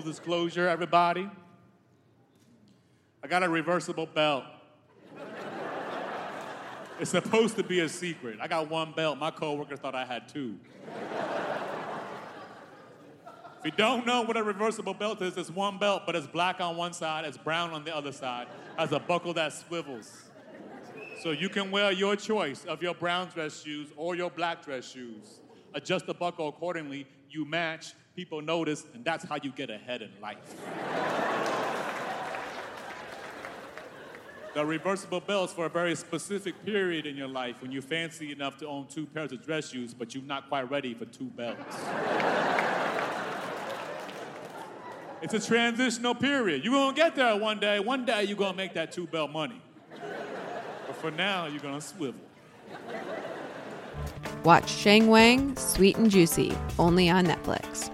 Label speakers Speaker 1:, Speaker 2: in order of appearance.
Speaker 1: Full disclosure, everybody. I got a reversible belt. It's supposed to be a secret. I got one belt. My coworkers thought I had two. If you don't know what a reversible belt is, it's one belt, but it's black on one side, it's brown on the other side, has a buckle that swivels. So you can wear your choice of your brown dress shoes or your black dress shoes. Adjust the buckle accordingly, you match, people notice, and that's how you get ahead in life. the reversible belt's for a very specific period in your life when you're fancy enough to own two pairs of dress shoes, but you're not quite ready for two belts. it's a transitional period. You're gonna get there one day. One day you're gonna make that two belt money. But for now, you're gonna swivel.
Speaker 2: Watch Sheng Wang, Sweet and Juicy, only on Netflix.